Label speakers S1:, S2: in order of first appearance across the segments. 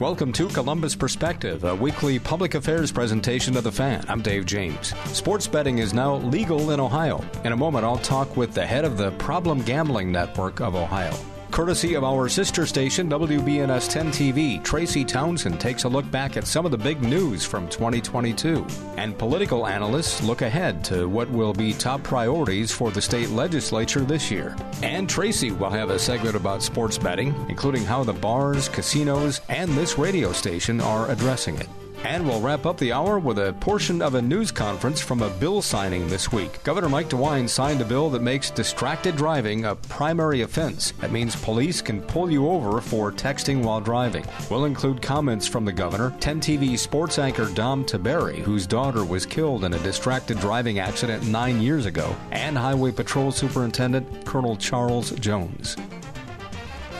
S1: Welcome to Columbus Perspective, a weekly public affairs presentation of the fan. I'm Dave James. Sports betting is now legal in Ohio. In a moment, I'll talk with the head of the Problem Gambling Network of Ohio. Courtesy of our sister station, WBNS 10 TV, Tracy Townsend takes a look back at some of the big news from 2022. And political analysts look ahead to what will be top priorities for the state legislature this year. And Tracy will have a segment about sports betting, including how the bars, casinos, and this radio station are addressing it. And we'll wrap up the hour with a portion of a news conference from a bill signing this week. Governor Mike DeWine signed a bill that makes distracted driving a primary offense. That means police can pull you over for texting while driving. We'll include comments from the governor, 10 TV sports anchor Dom Tiberi, whose daughter was killed in a distracted driving accident nine years ago, and Highway Patrol Superintendent Colonel Charles Jones.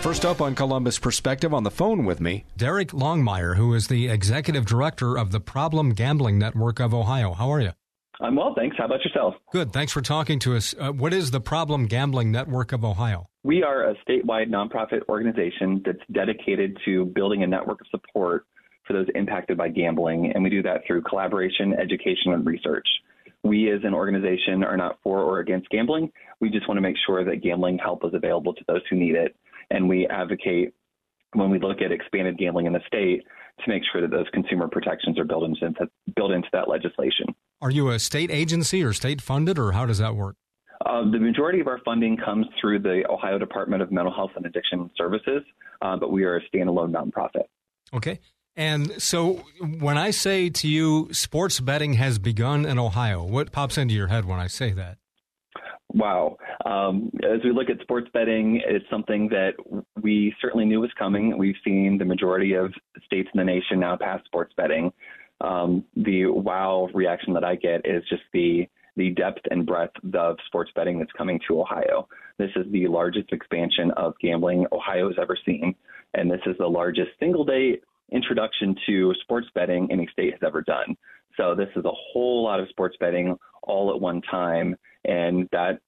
S1: First up on Columbus Perspective on the phone with me, Derek Longmeier, who is the executive director of the Problem Gambling Network of Ohio. How are you?
S2: I'm well, thanks. How about yourself?
S1: Good. Thanks for talking to us. Uh, what is the Problem Gambling Network of Ohio?
S2: We are a statewide nonprofit organization that's dedicated to building a network of support for those impacted by gambling, and we do that through collaboration, education, and research. We as an organization are not for or against gambling. We just want to make sure that gambling help is available to those who need it and we advocate when we look at expanded gambling in the state to make sure that those consumer protections are built into, built into that legislation.
S1: Are you a state agency or state funded, or how does that work?
S2: Uh, the majority of our funding comes through the Ohio Department of Mental Health and Addiction Services, uh, but we are a standalone nonprofit.
S1: Okay. And so when I say to you, sports betting has begun in Ohio, what pops into your head when I say that?
S2: Wow. Um, as we look at sports betting, it's something that we certainly knew was coming. We've seen the majority of states in the nation now pass sports betting. Um, the wow reaction that I get is just the the depth and breadth of sports betting that's coming to Ohio. This is the largest expansion of gambling Ohio has ever seen, and this is the largest single day introduction to sports betting any state has ever done. So this is a whole lot of sports betting all at one time, and that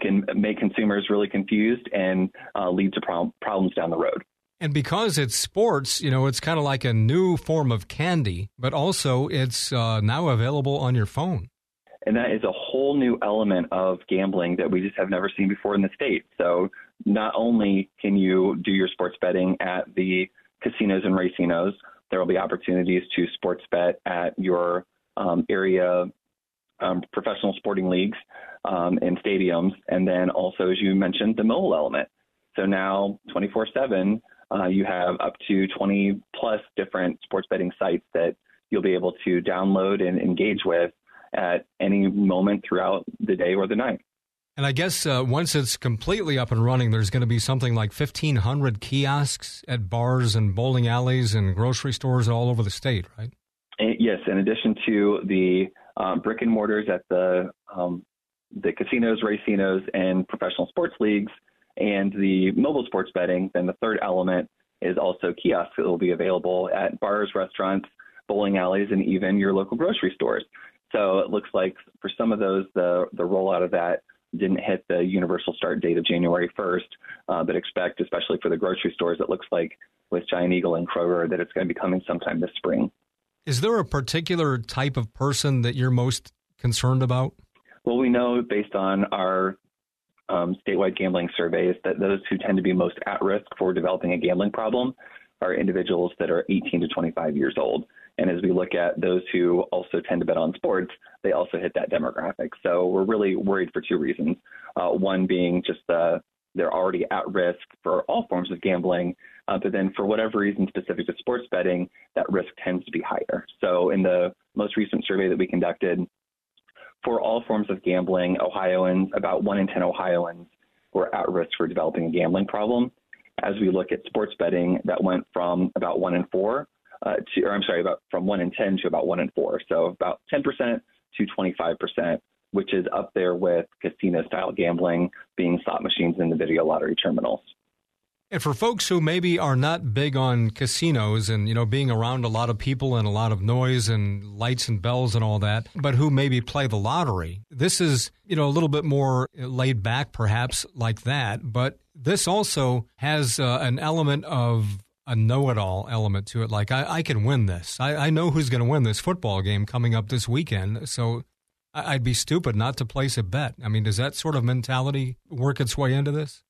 S2: can make consumers really confused and uh, lead to pro- problems down the road.
S1: And because it's sports, you know, it's kind of like a new form of candy, but also it's uh, now available on your phone.
S2: And that is a whole new element of gambling that we just have never seen before in the state. So not only can you do your sports betting at the casinos and racinos, there will be opportunities to sports bet at your um, area um, professional sporting leagues um, and stadiums, and then also, as you mentioned, the mobile element. So now, 24 uh, 7, you have up to 20 plus different sports betting sites that you'll be able to download and engage with at any moment throughout the day or the night.
S1: And I guess uh, once it's completely up and running, there's going to be something like 1,500 kiosks at bars and bowling alleys and grocery stores all over the state, right?
S2: Yes, in addition to the um, brick and mortars at the um, the casinos, racinos, and professional sports leagues, and the mobile sports betting, then the third element is also kiosks that will be available at bars, restaurants, bowling alleys, and even your local grocery stores. So it looks like for some of those, the the rollout of that didn't hit the universal start date of January 1st, uh, but expect, especially for the grocery stores, it looks like with Giant Eagle and Kroger, that it's going to be coming sometime this spring.
S1: Is there a particular type of person that you're most concerned about?
S2: Well, we know based on our um, statewide gambling surveys that those who tend to be most at risk for developing a gambling problem are individuals that are 18 to 25 years old. And as we look at those who also tend to bet on sports, they also hit that demographic. So we're really worried for two reasons. Uh, one being just the they're already at risk for all forms of gambling, uh, but then for whatever reason specific to sports betting, that risk tends to be higher. So in the most recent survey that we conducted, for all forms of gambling, Ohioans, about one in 10 Ohioans were at risk for developing a gambling problem. As we look at sports betting, that went from about one in four uh, to, or I'm sorry, about from one in 10 to about one in four. So about 10% to 25%, which is up there with casino style gambling being slot machines in the video lottery terminals.
S1: And for folks who maybe are not big on casinos and, you know, being around a lot of people and a lot of noise and lights and bells and all that, but who maybe play the lottery, this is, you know, a little bit more laid back perhaps like that. But this also has uh, an element of a know-it-all element to it. Like I, I can win this. I, I know who's going to win this football game coming up this weekend. So I'd be stupid not to place a bet. I mean, does that sort of mentality work its way into this?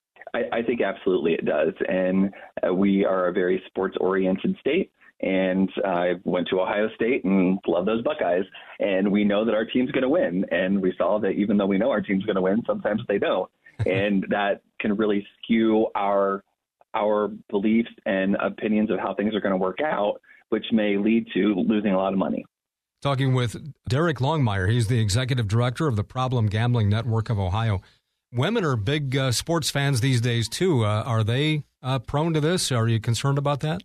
S2: Think absolutely it does. And uh, we are a very sports oriented state. And I went to Ohio State and love those Buckeyes. And we know that our team's going to win. And we saw that even though we know our team's going to win, sometimes they don't. and that can really skew our our beliefs and opinions of how things are going to work out, which may lead to losing a lot of money.
S1: Talking with Derek Longmeier, he's the executive director of the Problem Gambling Network of Ohio. Women are big uh, sports fans these days too. Uh, are they uh, prone to this? Are you concerned about that?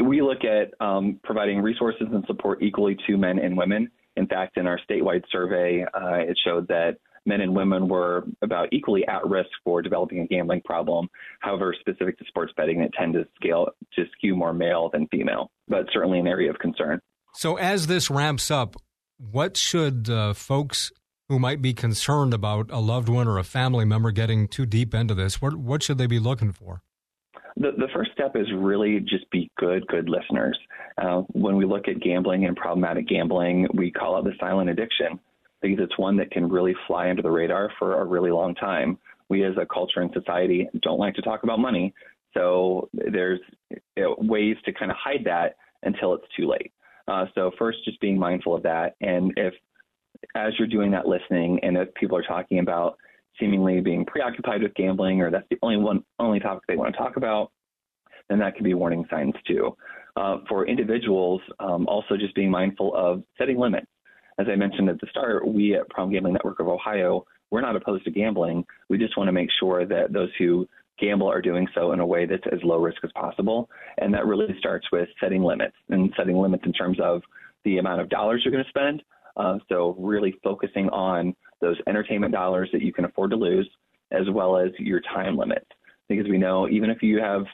S2: We look at um, providing resources and support equally to men and women. In fact, in our statewide survey, uh, it showed that men and women were about equally at risk for developing a gambling problem. However, specific to sports betting, it tend to scale to skew more male than female, but certainly an area of concern.
S1: So, as this ramps up, what should uh, folks who might be concerned about a loved one or a family member getting too deep into this, what, what should they be looking for?
S2: The, the first step is really just be good, good listeners. Uh, when we look at gambling and problematic gambling, we call it the silent addiction because it's one that can really fly under the radar for a really long time. We as a culture and society don't like to talk about money, so there's know, ways to kind of hide that until it's too late. Uh, so first, just being mindful of that, and if as you're doing that listening, and if people are talking about seemingly being preoccupied with gambling, or that's the only one only topic they want to talk about, then that can be warning signs too. Uh, for individuals, um, also just being mindful of setting limits. As I mentioned at the start, we at Problem Gambling Network of Ohio, we're not opposed to gambling. We just want to make sure that those who gamble are doing so in a way that's as low risk as possible. And that really starts with setting limits and setting limits in terms of the amount of dollars you're going to spend, uh, so really focusing on those entertainment dollars that you can afford to lose, as well as your time limits. Because we know even if you have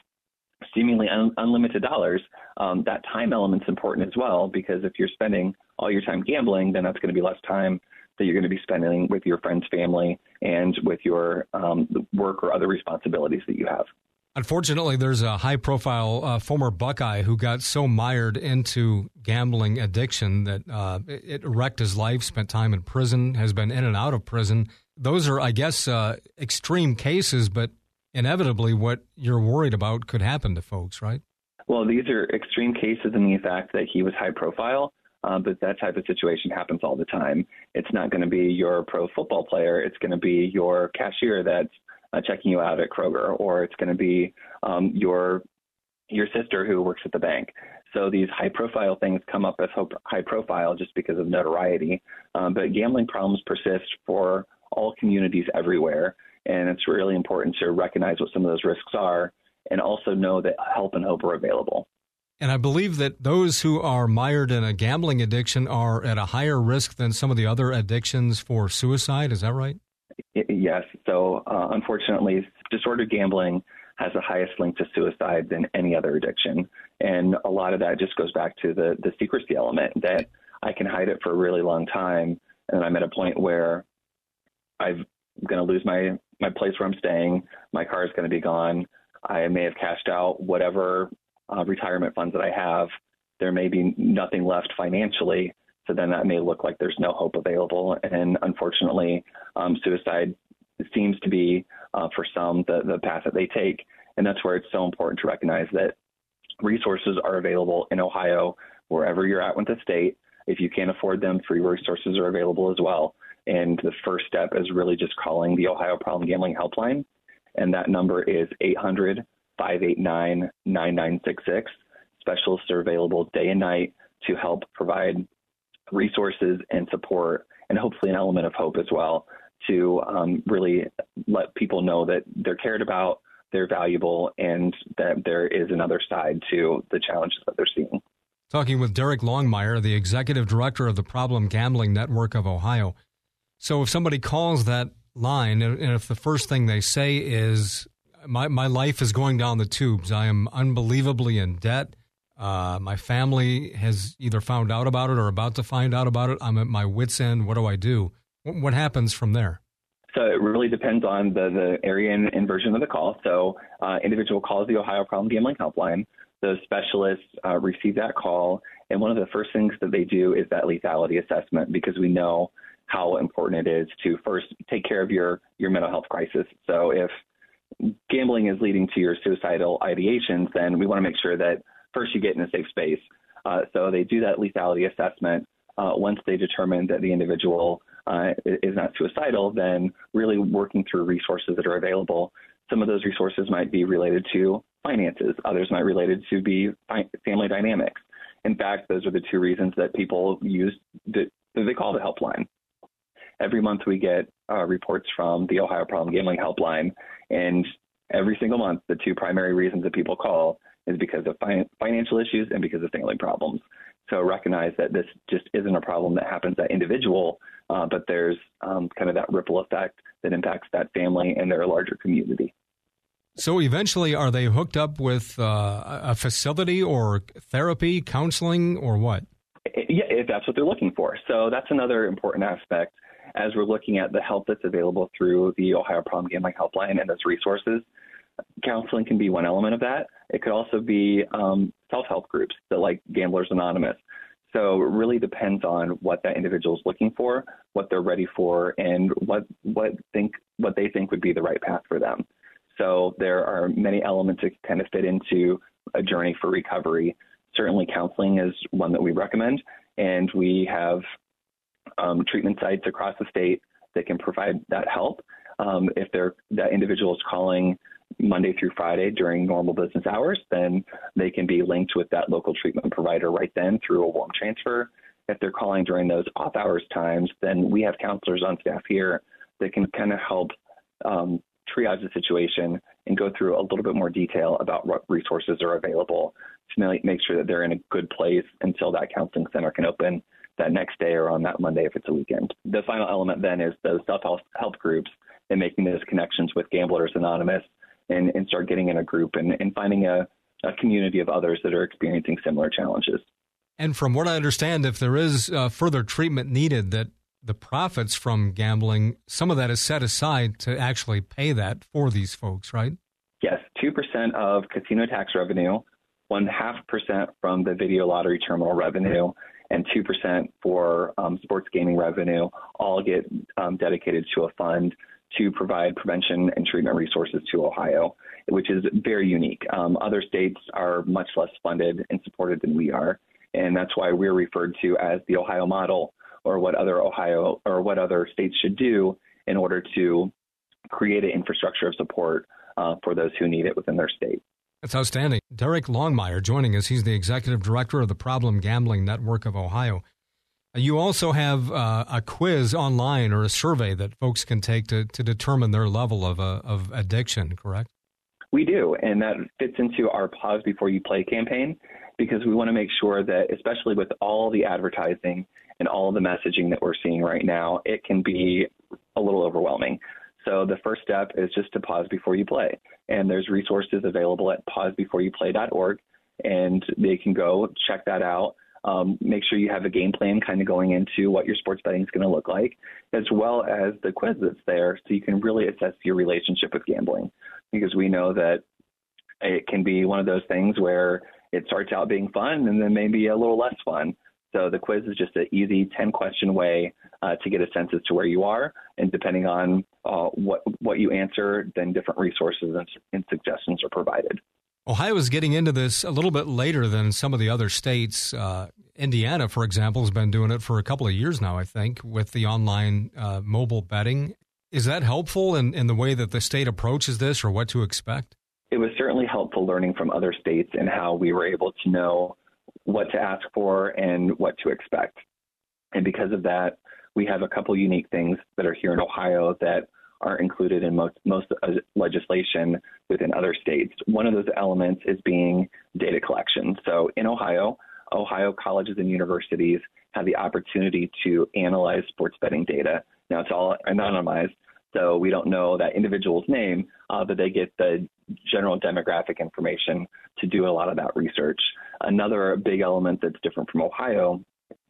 S2: seemingly un- unlimited dollars, um, that time element's important as well. Because if you're spending all your time gambling, then that's going to be less time that you're going to be spending with your friends, family, and with your um, work or other responsibilities that you have.
S1: Unfortunately, there's a high profile uh, former Buckeye who got so mired into gambling addiction that uh, it wrecked his life, spent time in prison, has been in and out of prison. Those are, I guess, uh, extreme cases, but inevitably what you're worried about could happen to folks, right?
S2: Well, these are extreme cases in the fact that he was high profile, uh, but that type of situation happens all the time. It's not going to be your pro football player, it's going to be your cashier that's uh, checking you out at Kroger, or it's going to be um, your your sister who works at the bank. So these high profile things come up as high profile just because of notoriety. Um, but gambling problems persist for all communities everywhere. And it's really important to recognize what some of those risks are and also know that help and hope are available.
S1: And I believe that those who are mired in a gambling addiction are at a higher risk than some of the other addictions for suicide. Is that right?
S2: Yes. So, uh, unfortunately, disordered gambling has the highest link to suicide than any other addiction. And a lot of that just goes back to the, the secrecy element that I can hide it for a really long time. And I'm at a point where I'm going to lose my, my place where I'm staying. My car is going to be gone. I may have cashed out whatever uh, retirement funds that I have. There may be nothing left financially. So then that may look like there's no hope available. And unfortunately, um, suicide seems to be, uh, for some, the, the path that they take. And that's where it's so important to recognize that resources are available in Ohio, wherever you're at with the state. If you can't afford them, free resources are available as well. And the first step is really just calling the Ohio Problem Gambling Helpline. And that number is 800 589 9966. Specialists are available day and night to help provide resources and support, and hopefully an element of hope as well to um, really let people know that they're cared about, they're valuable, and that there is another side to the challenges that they're seeing.
S1: Talking with Derek Longmeier, the executive director of the Problem Gambling Network of Ohio. So, if somebody calls that line, and if the first thing they say is, my, my life is going down the tubes, I am unbelievably in debt, uh, my family has either found out about it or about to find out about it. I'm at my wits' end. What do I do? What happens from there?
S2: So it really depends on the, the area and, and version of the call. So uh, individual calls the Ohio Problem Gambling Helpline. those specialists uh, receive that call, and one of the first things that they do is that lethality assessment because we know how important it is to first take care of your your mental health crisis. So if gambling is leading to your suicidal ideations, then we want to make sure that first you get in a safe space. Uh, so they do that lethality assessment. Uh, once they determine that the individual uh, is not suicidal, then really working through resources that are available. Some of those resources might be related to finances. Others might related to be family dynamics. In fact, those are the two reasons that people use the, they call the helpline. Every month we get uh, reports from the Ohio Problem Gambling Helpline, and every single month the two primary reasons that people call is because of fi- financial issues and because of family problems. So recognize that this just isn't a problem that happens at individual, uh, but there's um, kind of that ripple effect that impacts that family and their larger community.
S1: So eventually, are they hooked up with uh, a facility or therapy, counseling, or what?
S2: Yeah, if that's what they're looking for. So that's another important aspect as we're looking at the help that's available through the Ohio Problem Gambling Helpline and those resources. Counseling can be one element of that. It could also be um, self-help groups that like Gamblers Anonymous. So it really depends on what that individual is looking for, what they're ready for, and what what think what they think would be the right path for them. So there are many elements that kind of fit into a journey for recovery. Certainly, counseling is one that we recommend, and we have um, treatment sites across the state that can provide that help. Um, if that individual is calling Monday through Friday during normal business hours, then they can be linked with that local treatment provider right then through a warm transfer. If they're calling during those off hours times, then we have counselors on staff here that can kind of help um, triage the situation and go through a little bit more detail about what resources are available to make sure that they're in a good place until that counseling center can open that next day or on that Monday if it's a weekend. The final element then is those self help groups and making those connections with Gamblers Anonymous and, and start getting in a group and, and finding a, a community of others that are experiencing similar challenges.
S1: And from what I understand, if there is uh, further treatment needed, that the profits from gambling, some of that is set aside to actually pay that for these folks, right?
S2: Yes, 2% of casino tax revenue, one half percent from the video lottery terminal revenue, and 2% for um, sports gaming revenue all get um, dedicated to a fund to provide prevention and treatment resources to Ohio, which is very unique. Um, other states are much less funded and supported than we are, and that's why we're referred to as the Ohio model, or what other Ohio or what other states should do in order to create an infrastructure of support uh, for those who need it within their state.
S1: That's outstanding. Derek Longmeier joining us. He's the executive director of the Problem Gambling Network of Ohio. You also have uh, a quiz online or a survey that folks can take to, to determine their level of, uh, of addiction, correct?
S2: We do, and that fits into our Pause Before You Play campaign because we want to make sure that, especially with all the advertising and all the messaging that we're seeing right now, it can be a little overwhelming. So the first step is just to pause before you play. And there's resources available at pausebeforeyouplay.org, and they can go check that out. Um, make sure you have a game plan kind of going into what your sports betting is going to look like, as well as the quiz that's there, so you can really assess your relationship with gambling. Because we know that it can be one of those things where it starts out being fun and then maybe a little less fun. So the quiz is just an easy 10 question way uh, to get a sense as to where you are. And depending on uh, what, what you answer, then different resources and, and suggestions are provided.
S1: Ohio is getting into this a little bit later than some of the other states. Uh, Indiana, for example, has been doing it for a couple of years now, I think, with the online uh, mobile betting. Is that helpful in, in the way that the state approaches this or what to expect?
S2: It was certainly helpful learning from other states and how we were able to know what to ask for and what to expect. And because of that, we have a couple unique things that are here in Ohio that aren't included in most most legislation within other states. One of those elements is being data collection. So in Ohio, Ohio colleges and universities have the opportunity to analyze sports betting data. Now it's all anonymized, so we don't know that individual's name, uh, but they get the general demographic information to do a lot of that research. Another big element that's different from Ohio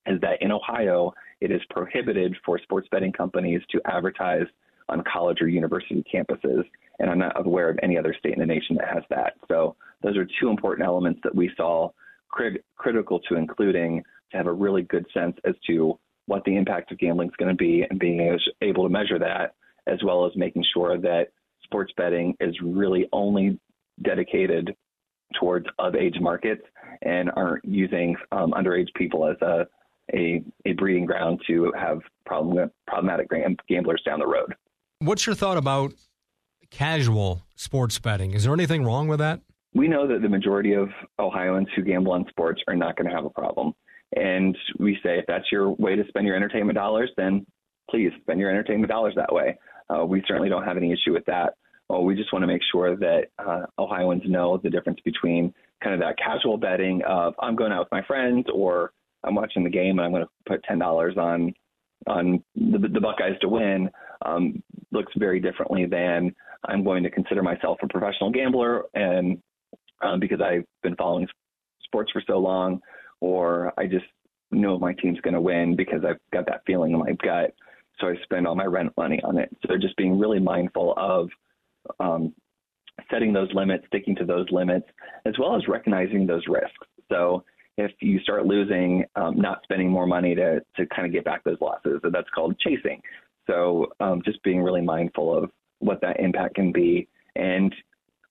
S2: is that in Ohio, it is prohibited for sports betting companies to advertise on college or university campuses. And I'm not aware of any other state in the nation that has that. So those are two important elements that we saw crit- critical to including to have a really good sense as to what the impact of gambling is going to be and being able to measure that, as well as making sure that sports betting is really only dedicated towards of age markets and aren't using um, underage people as a, a, a breeding ground to have problem, problematic gamblers down the road.
S1: What's your thought about casual sports betting? Is there anything wrong with that?
S2: We know that the majority of Ohioans who gamble on sports are not going to have a problem. And we say if that's your way to spend your entertainment dollars, then please spend your entertainment dollars that way. Uh, we certainly don't have any issue with that. Well, we just want to make sure that uh, Ohioans know the difference between kind of that casual betting of I'm going out with my friends or I'm watching the game and I'm going to put ten dollars on on the, the Buckeyes to win um, looks very differently than I'm going to consider myself a professional gambler and um, because I've been following sports for so long, or I just know my team's going to win because I've got that feeling in my gut. So I spend all my rent money on it. So just being really mindful of um, setting those limits, sticking to those limits, as well as recognizing those risks. So if you start losing, um, not spending more money to to kind of get back those losses, and that's called chasing. So um, just being really mindful of what that impact can be, and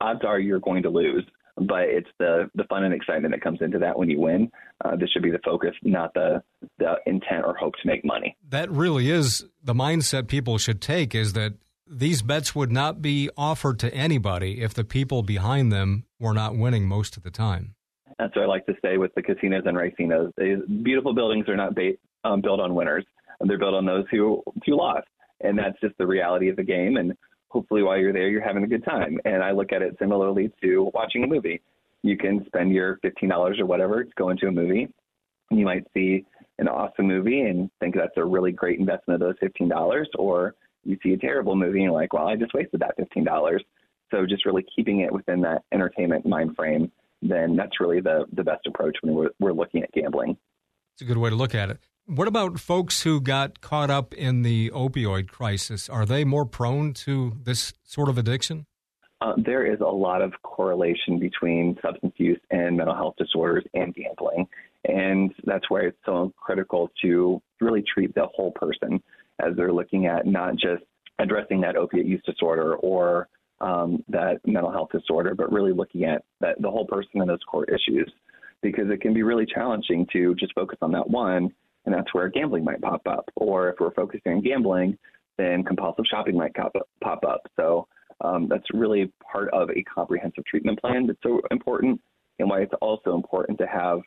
S2: odds are you're going to lose but it's the the fun and excitement that comes into that when you win. Uh, this should be the focus, not the the intent or hope to make money.
S1: That really is the mindset people should take. Is that these bets would not be offered to anybody if the people behind them were not winning most of the time.
S2: That's what I like to say with the casinos and racinos. Beautiful buildings are not ba- um, built on winners; they're built on those who who lost, and that's just the reality of the game. And hopefully while you're there, you're having a good time. And I look at it similarly to watching a movie. You can spend your $15 or whatever to go into a movie. You might see an awesome movie and think that's a really great investment of those $15, or you see a terrible movie and you're like, well, I just wasted that $15. So just really keeping it within that entertainment mind frame, then that's really the, the best approach when we're, we're looking at gambling.
S1: It's a good way to look at it. What about folks who got caught up in the opioid crisis? Are they more prone to this sort of addiction?
S2: Uh, there is a lot of correlation between substance use and mental health disorders and gambling. And that's why it's so critical to really treat the whole person as they're looking at not just addressing that opiate use disorder or um, that mental health disorder, but really looking at that, the whole person and those core issues. Because it can be really challenging to just focus on that one and that's where gambling might pop up. Or if we're focusing on gambling, then compulsive shopping might pop up. So um, that's really part of a comprehensive treatment plan that's so important, and why it's also important to have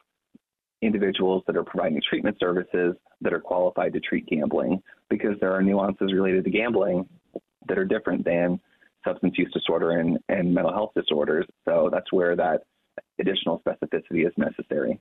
S2: individuals that are providing treatment services that are qualified to treat gambling, because there are nuances related to gambling that are different than substance use disorder and, and mental health disorders. So that's where that additional specificity is necessary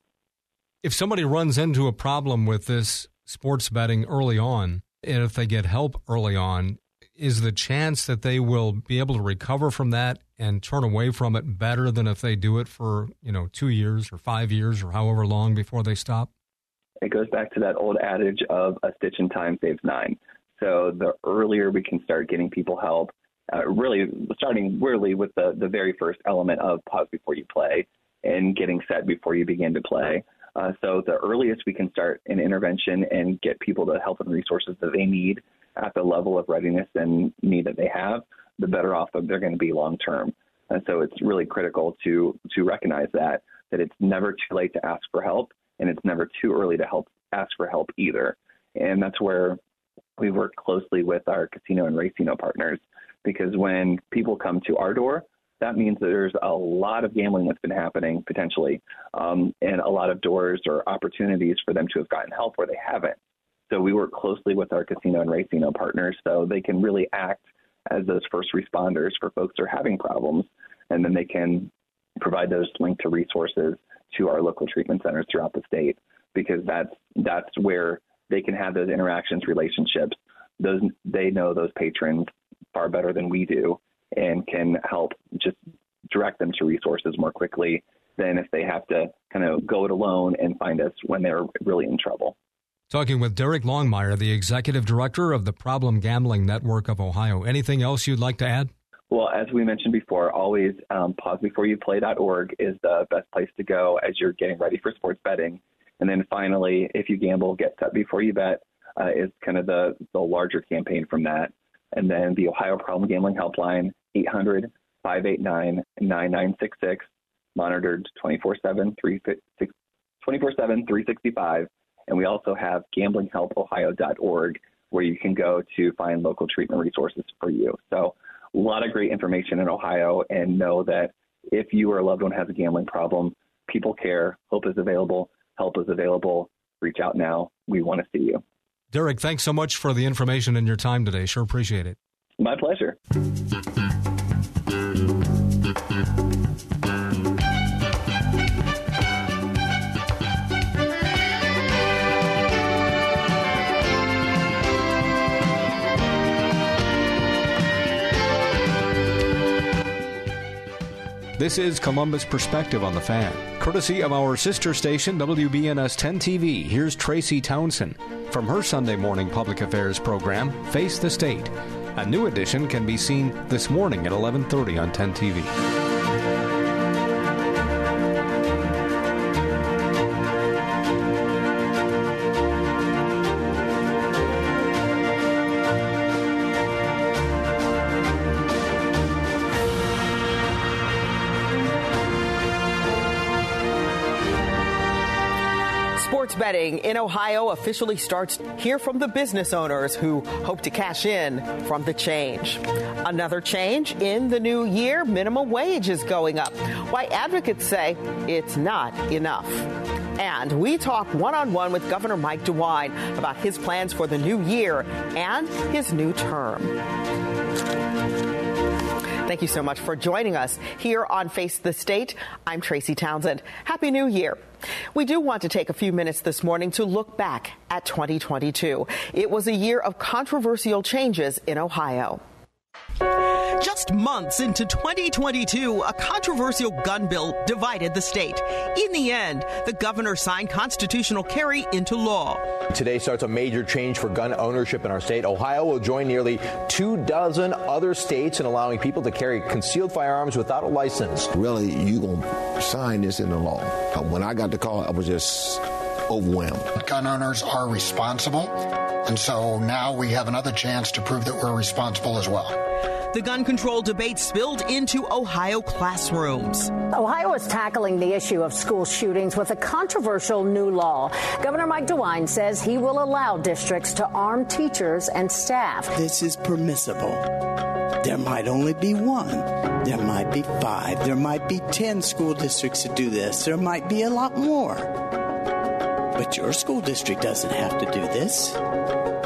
S1: if somebody runs into a problem with this sports betting early on, and if they get help early on, is the chance that they will be able to recover from that and turn away from it better than if they do it for, you know, two years or five years or however long before they stop?
S2: It goes back to that old adage of a stitch in time saves nine. So the earlier we can start getting people help, uh, really starting really with the, the very first element of pause before you play and getting set before you begin to play. Uh, so the earliest we can start an intervention and get people the help and resources that they need at the level of readiness and need that they have, the better off they're going to be long term. And so it's really critical to to recognize that that it's never too late to ask for help, and it's never too early to help ask for help either. And that's where we work closely with our casino and racino partners because when people come to our door, that means that there's a lot of gambling that's been happening potentially, um, and a lot of doors or opportunities for them to have gotten help where they haven't. So we work closely with our casino and racino partners so they can really act as those first responders for folks who are having problems, and then they can provide those linked to resources to our local treatment centers throughout the state because that's that's where they can have those interactions, relationships. Those they know those patrons far better than we do, and can help just direct them to resources more quickly than if they have to kind of go it alone and find us when they're really in trouble.
S1: Talking with Derek Longmeier, the executive director of the Problem Gambling Network of Ohio. Anything else you'd like to add?
S2: Well, as we mentioned before, always um, pausebeforeyouplay.org is the best place to go as you're getting ready for sports betting. And then finally, if you gamble, get set before you bet uh, is kind of the, the larger campaign from that. And then the Ohio Problem Gambling Helpline, 800 589 9966, monitored 24 7, 365. And we also have gamblinghelpohio.org where you can go to find local treatment resources for you. So, a lot of great information in Ohio, and know that if you or a loved one has a gambling problem, people care. Hope is available. Help is available. Reach out now. We want to see you.
S1: Derek, thanks so much for the information and your time today. Sure appreciate it.
S2: My pleasure.
S1: This is Columbus Perspective on the Fan. Courtesy of our sister station, WBNS 10 TV, here's Tracy Townsend from her Sunday morning public affairs program, Face the State. A new edition can be seen this morning at 11:30 on 10 TV.
S3: Betting in Ohio officially starts. Hear from the business owners who hope to cash in from the change. Another change in the new year minimum wage is going up. Why advocates say it's not enough. And we talk one on one with Governor Mike DeWine about his plans for the new year and his new term. Thank you so much for joining us here on Face the State. I'm Tracy Townsend. Happy New Year. We do want to take a few minutes this morning to look back at 2022. It was a year of controversial changes in Ohio. Just months into 2022, a controversial gun bill divided the state. In the end, the governor signed constitutional carry into law.
S4: Today starts a major change for gun ownership in our state. Ohio will join nearly two dozen other states in allowing people to carry concealed firearms without a license.
S5: Really, you gonna sign this into law? Uh, when I got the call, I was just overwhelmed.
S6: Gun owners are responsible, and so now we have another chance to prove that we're responsible as well.
S3: The gun control debate spilled into Ohio classrooms.
S7: Ohio is tackling the issue of school shootings with a controversial new law. Governor Mike DeWine says he will allow districts to arm teachers and staff.
S8: This is permissible. There might only be one. There might be five. There might be 10 school districts that do this. There might be a lot more. But your school district doesn't have to do this.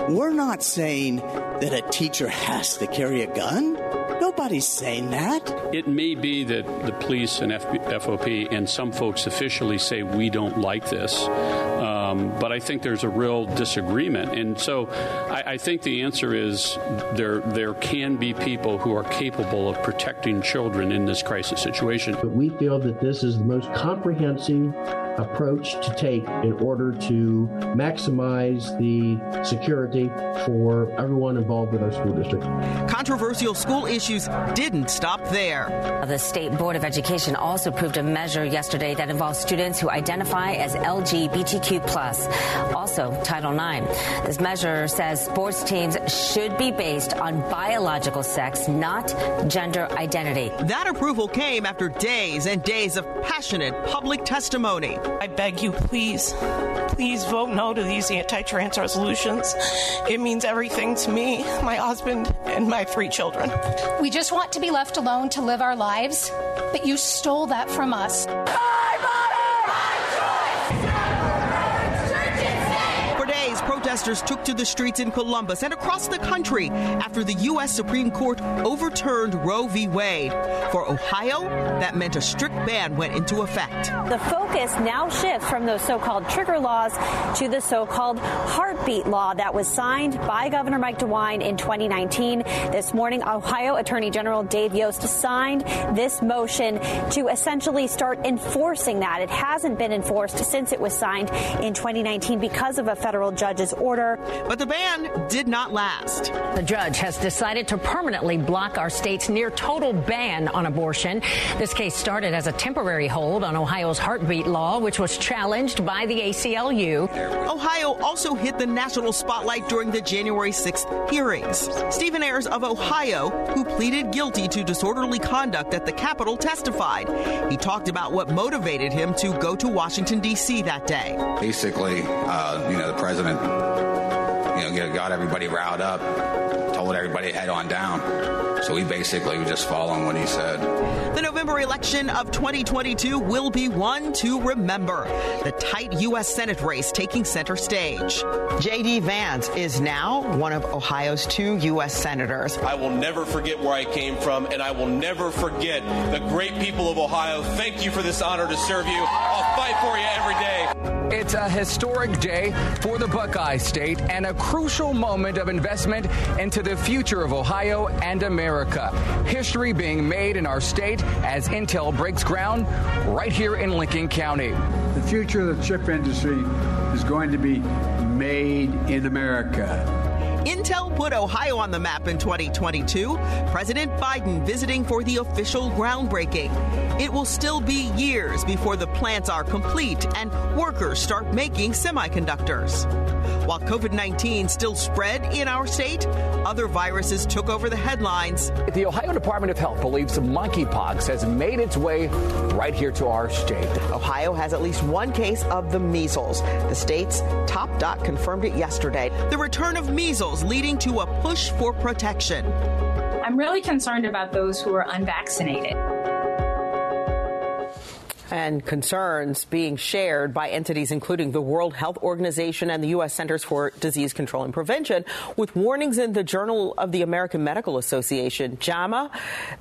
S8: We're not saying that a teacher has to carry a gun. Nobody's saying that.
S9: It may be that the police and FOP and some folks officially say we don't like this, um, but I think there's a real disagreement. And so I, I think the answer is there, there can be people who are capable of protecting children in this crisis situation.
S10: But we feel that this is the most comprehensive approach to take in order to maximize the security for everyone involved with our school district.
S3: Controversial school issues didn't stop there.
S11: The State Board of Education also approved a measure yesterday that involves students who identify as LGBTQ+. Also, Title IX. This measure says sports teams should be based on biological sex, not gender identity.
S3: That approval came after days and days of passionate public testimony.
S12: I beg you, please, please vote no to these anti trans resolutions. It means everything to me, my husband, and my three children.
S13: We just want to be left alone to live our lives, but you stole that from us. Ah!
S3: Protesters took to the streets in Columbus and across the country after the U.S. Supreme Court overturned Roe v. Wade. For Ohio, that meant a strict ban went into effect.
S14: The focus now shifts from those so called trigger laws to the so called heartbeat law that was signed by Governor Mike DeWine in 2019. This morning, Ohio Attorney General Dave Yost signed this motion to essentially start enforcing that. It hasn't been enforced since it was signed in 2019 because of a federal judge's order.
S3: But the ban did not last.
S7: The judge has decided to permanently block our state's near total ban on abortion. This case started as a temporary hold on Ohio's heartbeat law, which was challenged by the ACLU.
S3: Ohio also hit the national spotlight during the January 6th hearings. Stephen Ayres of Ohio, who pleaded guilty to disorderly conduct at the Capitol, testified. He talked about what motivated him to go to Washington, D.C. that day.
S15: Basically, uh, you know, the president, you know, got everybody riled up, told everybody head on down. So we basically were just following what he said.
S3: The November election of 2022 will be one to remember. The tight U.S. Senate race taking center stage. J.D. Vance is now one of Ohio's two U.S. senators.
S16: I will never forget where I came from, and I will never forget the great people of Ohio. Thank you for this honor to serve you. I'll fight for you every day.
S17: It's a historic day for the Buckeye State and a crucial moment of investment into the future of Ohio and America. History being made in our state as Intel breaks ground right here in Licking County.
S18: The future of the chip industry is going to be made in America.
S3: Intel put Ohio on the map in 2022. President Biden visiting for the official groundbreaking. It will still be years before the plants are complete and workers start making semiconductors. While COVID 19 still spread in our state, other viruses took over the headlines.
S17: The Ohio Department of Health believes monkeypox has made its way right here to our state.
S3: Ohio has at least one case of the measles. The state's top doc confirmed it yesterday. The return of measles leading to a push for protection.
S19: I'm really concerned about those who are unvaccinated
S3: and concerns being shared by entities including the World Health Organization and the U.S. Centers for Disease Control and Prevention, with warnings in the Journal of the American Medical Association, JAMA,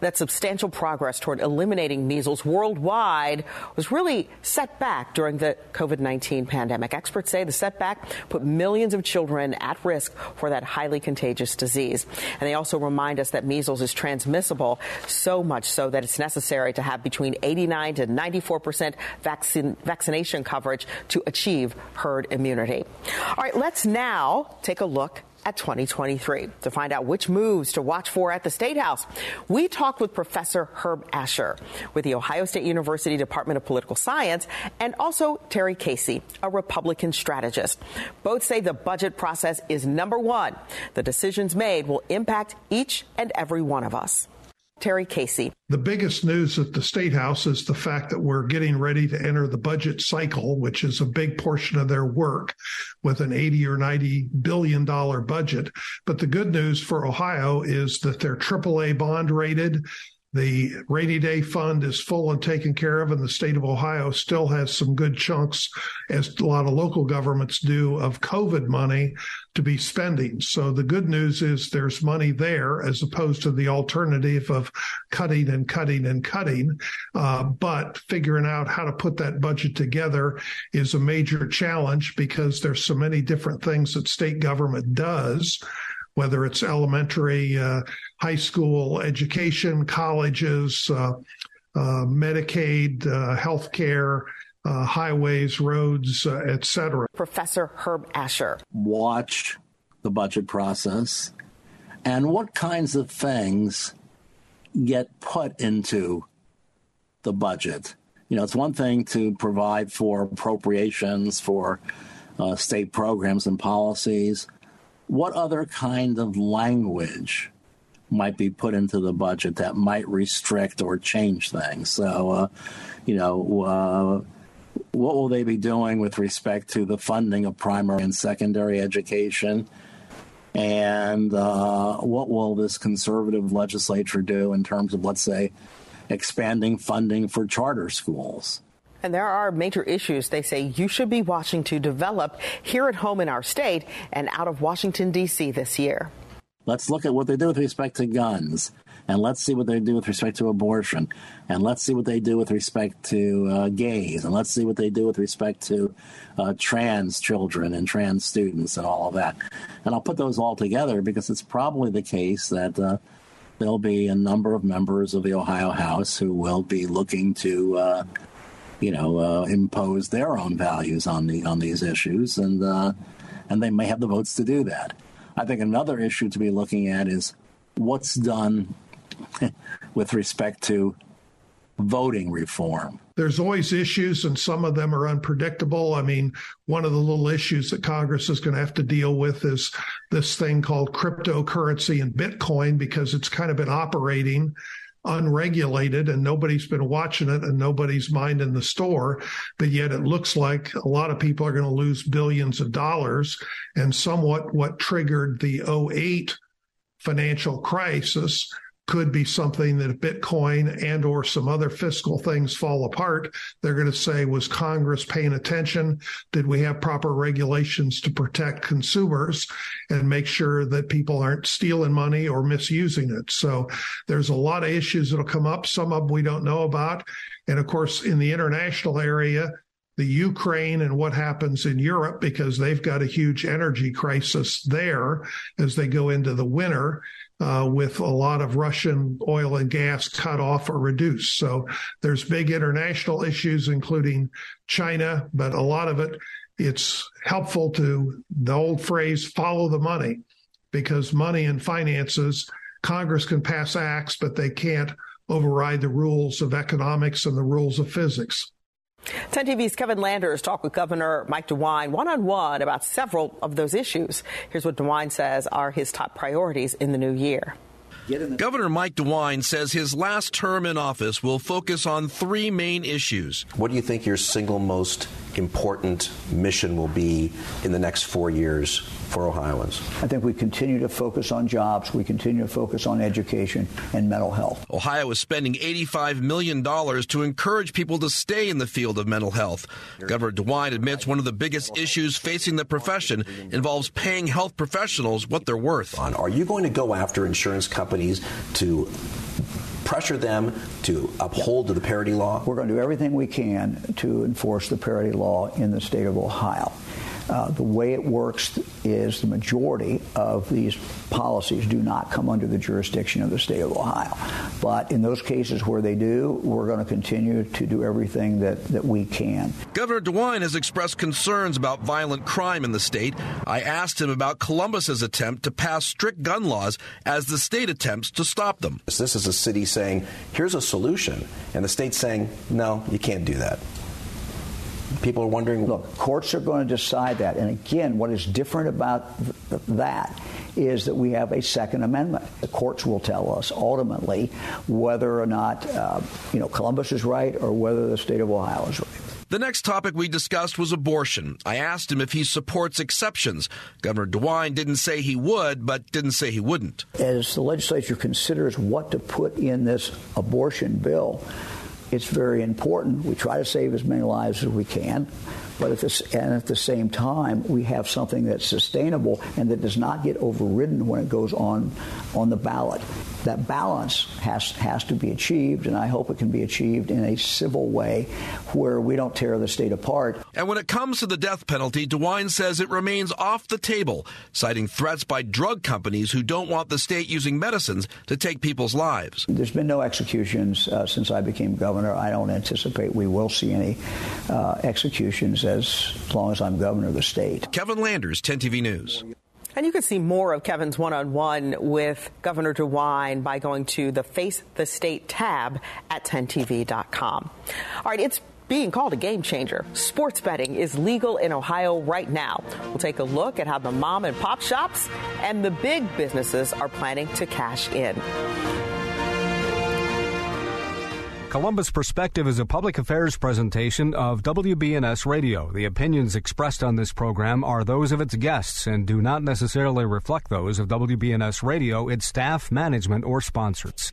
S3: that substantial progress toward eliminating measles worldwide was really set back during the COVID 19 pandemic. Experts say the setback put millions of children at risk for that highly contagious disease. And they also remind us that measles is transmissible, so much so that it's necessary to have between 89 to 94 94% vaccine, vaccination coverage to achieve herd immunity. All right, let's now take a look at 2023 to find out which moves to watch for at the State House. We talked with Professor Herb Asher with the Ohio State University Department of Political Science and also Terry Casey, a Republican strategist. Both say the budget process is number one. The decisions made will impact each and every one of us. Terry Casey.
S20: The biggest news at the State House is the fact that we're getting ready to enter the budget cycle, which is a big portion of their work with an 80 or 90 billion dollar budget. But the good news for Ohio is that they're AAA bond rated. The rainy day fund is full and taken care of, and the state of Ohio still has some good chunks, as a lot of local governments do, of COVID money to be spending. So the good news is there's money there as opposed to the alternative of cutting and cutting and cutting. Uh, but figuring out how to put that budget together is a major challenge because there's so many different things that state government does whether it's elementary, uh, high school education, colleges, uh, uh, Medicaid, uh, health care, uh, highways, roads, uh, etc.
S3: Professor Herb Asher.
S21: Watch the budget process and what kinds of things get put into the budget. You know, it's one thing to provide for appropriations for uh, state programs and policies. What other kind of language might be put into the budget that might restrict or change things? So, uh, you know, uh, what will they be doing with respect to the funding of primary and secondary education? And uh, what will this conservative legislature do in terms of, let's say, expanding funding for charter schools?
S3: And there are major issues they say you should be watching to develop here at home in our state and out of Washington, D.C. this year.
S21: Let's look at what they do with respect to guns and let's see what they do with respect to abortion, and let's see what they do with respect to uh, gays, and let's see what they do with respect to uh, trans children and trans students and all of that. And I'll put those all together because it's probably the case that uh, there'll be a number of members of the Ohio House who will be looking to. You know, uh, impose their own values on the on these issues, and uh, and they may have the votes to do that. I think another issue to be looking at is what's done with respect to voting reform.
S20: There's always issues, and some of them are unpredictable. I mean, one of the little issues that Congress is going to have to deal with is this thing called cryptocurrency and Bitcoin because it's kind of been operating unregulated and nobody's been watching it and nobody's minding the store. But yet it looks like a lot of people are going to lose billions of dollars. And somewhat what triggered the 08 financial crisis could be something that if Bitcoin and or some other fiscal things fall apart, they're going to say, was Congress paying attention? Did we have proper regulations to protect consumers and make sure that people aren't stealing money or misusing it? So there's a lot of issues that'll come up. Some of them we don't know about. And of course, in the international area, the Ukraine and what happens in Europe because they've got a huge energy crisis there as they go into the winter uh, with a lot of Russian oil and gas cut off or reduced. So there's big international issues, including China, but a lot of it, it's helpful to the old phrase, follow the money, because money and finances, Congress can pass acts, but they can't override the rules of economics and the rules of physics.
S3: 10 TV's Kevin Landers talked with Governor Mike DeWine one on one about several of those issues. Here's what DeWine says are his top priorities in the new year.
S22: Governor Mike DeWine says his last term in office will focus on three main issues.
S23: What do you think your single most important mission will be in the next four years for Ohioans?
S24: I think we continue to focus on jobs, we continue to focus on education and mental health.
S22: Ohio is spending $85 million to encourage people to stay in the field of mental health. Governor DeWine admits one of the biggest issues facing the profession involves paying health professionals what they're worth.
S23: Are you going to go after insurance companies to pressure them to uphold the parity law?
S24: We're going to do everything we can to enforce the parity law in the state of Ohio. Uh, the way it works is the majority of these policies do not come under the jurisdiction of the state of Ohio. But in those cases where they do, we're going to continue to do everything that, that we can.
S22: Governor DeWine has expressed concerns about violent crime in the state. I asked him about Columbus's attempt to pass strict gun laws as the state attempts to stop them.
S23: This is a city saying, here's a solution, and the state saying, no, you can't do that people are wondering.
S24: Look, courts are going to decide that. And again, what is different about th- that is that we have a Second Amendment. The courts will tell us ultimately whether or not uh, you know Columbus is right or whether the state of Ohio is right.
S22: The next topic we discussed was abortion. I asked him if he supports exceptions. Governor DeWine didn't say he would, but didn't say he wouldn't.
S24: As the legislature considers what to put in this abortion bill, it's very important. We try to save as many lives as we can, but at this, and at the same time, we have something that's sustainable and that does not get overridden when it goes on on the ballot that balance has has to be achieved, and I hope it can be achieved in a civil way where we don't tear the state apart.
S22: And when it comes to the death penalty, DeWine says it remains off the table, citing threats by drug companies who don't want the state using medicines to take people's lives.
S24: There's been no executions uh, since I became governor. I don't anticipate we will see any uh, executions as long as I'm governor of the state.
S22: Kevin Landers, 10 TV News.
S3: And you can see more of Kevin's one on one with Governor DeWine by going to the Face the State tab at 10tv.com. All right, it's being called a game changer. Sports betting is legal in Ohio right now. We'll take a look at how the mom and pop shops and the big businesses are planning to cash in.
S1: Columbus Perspective is a public affairs presentation of WBNS Radio. The opinions expressed on this program are those of its guests and do not necessarily reflect those of WBNS Radio, its staff, management, or sponsors.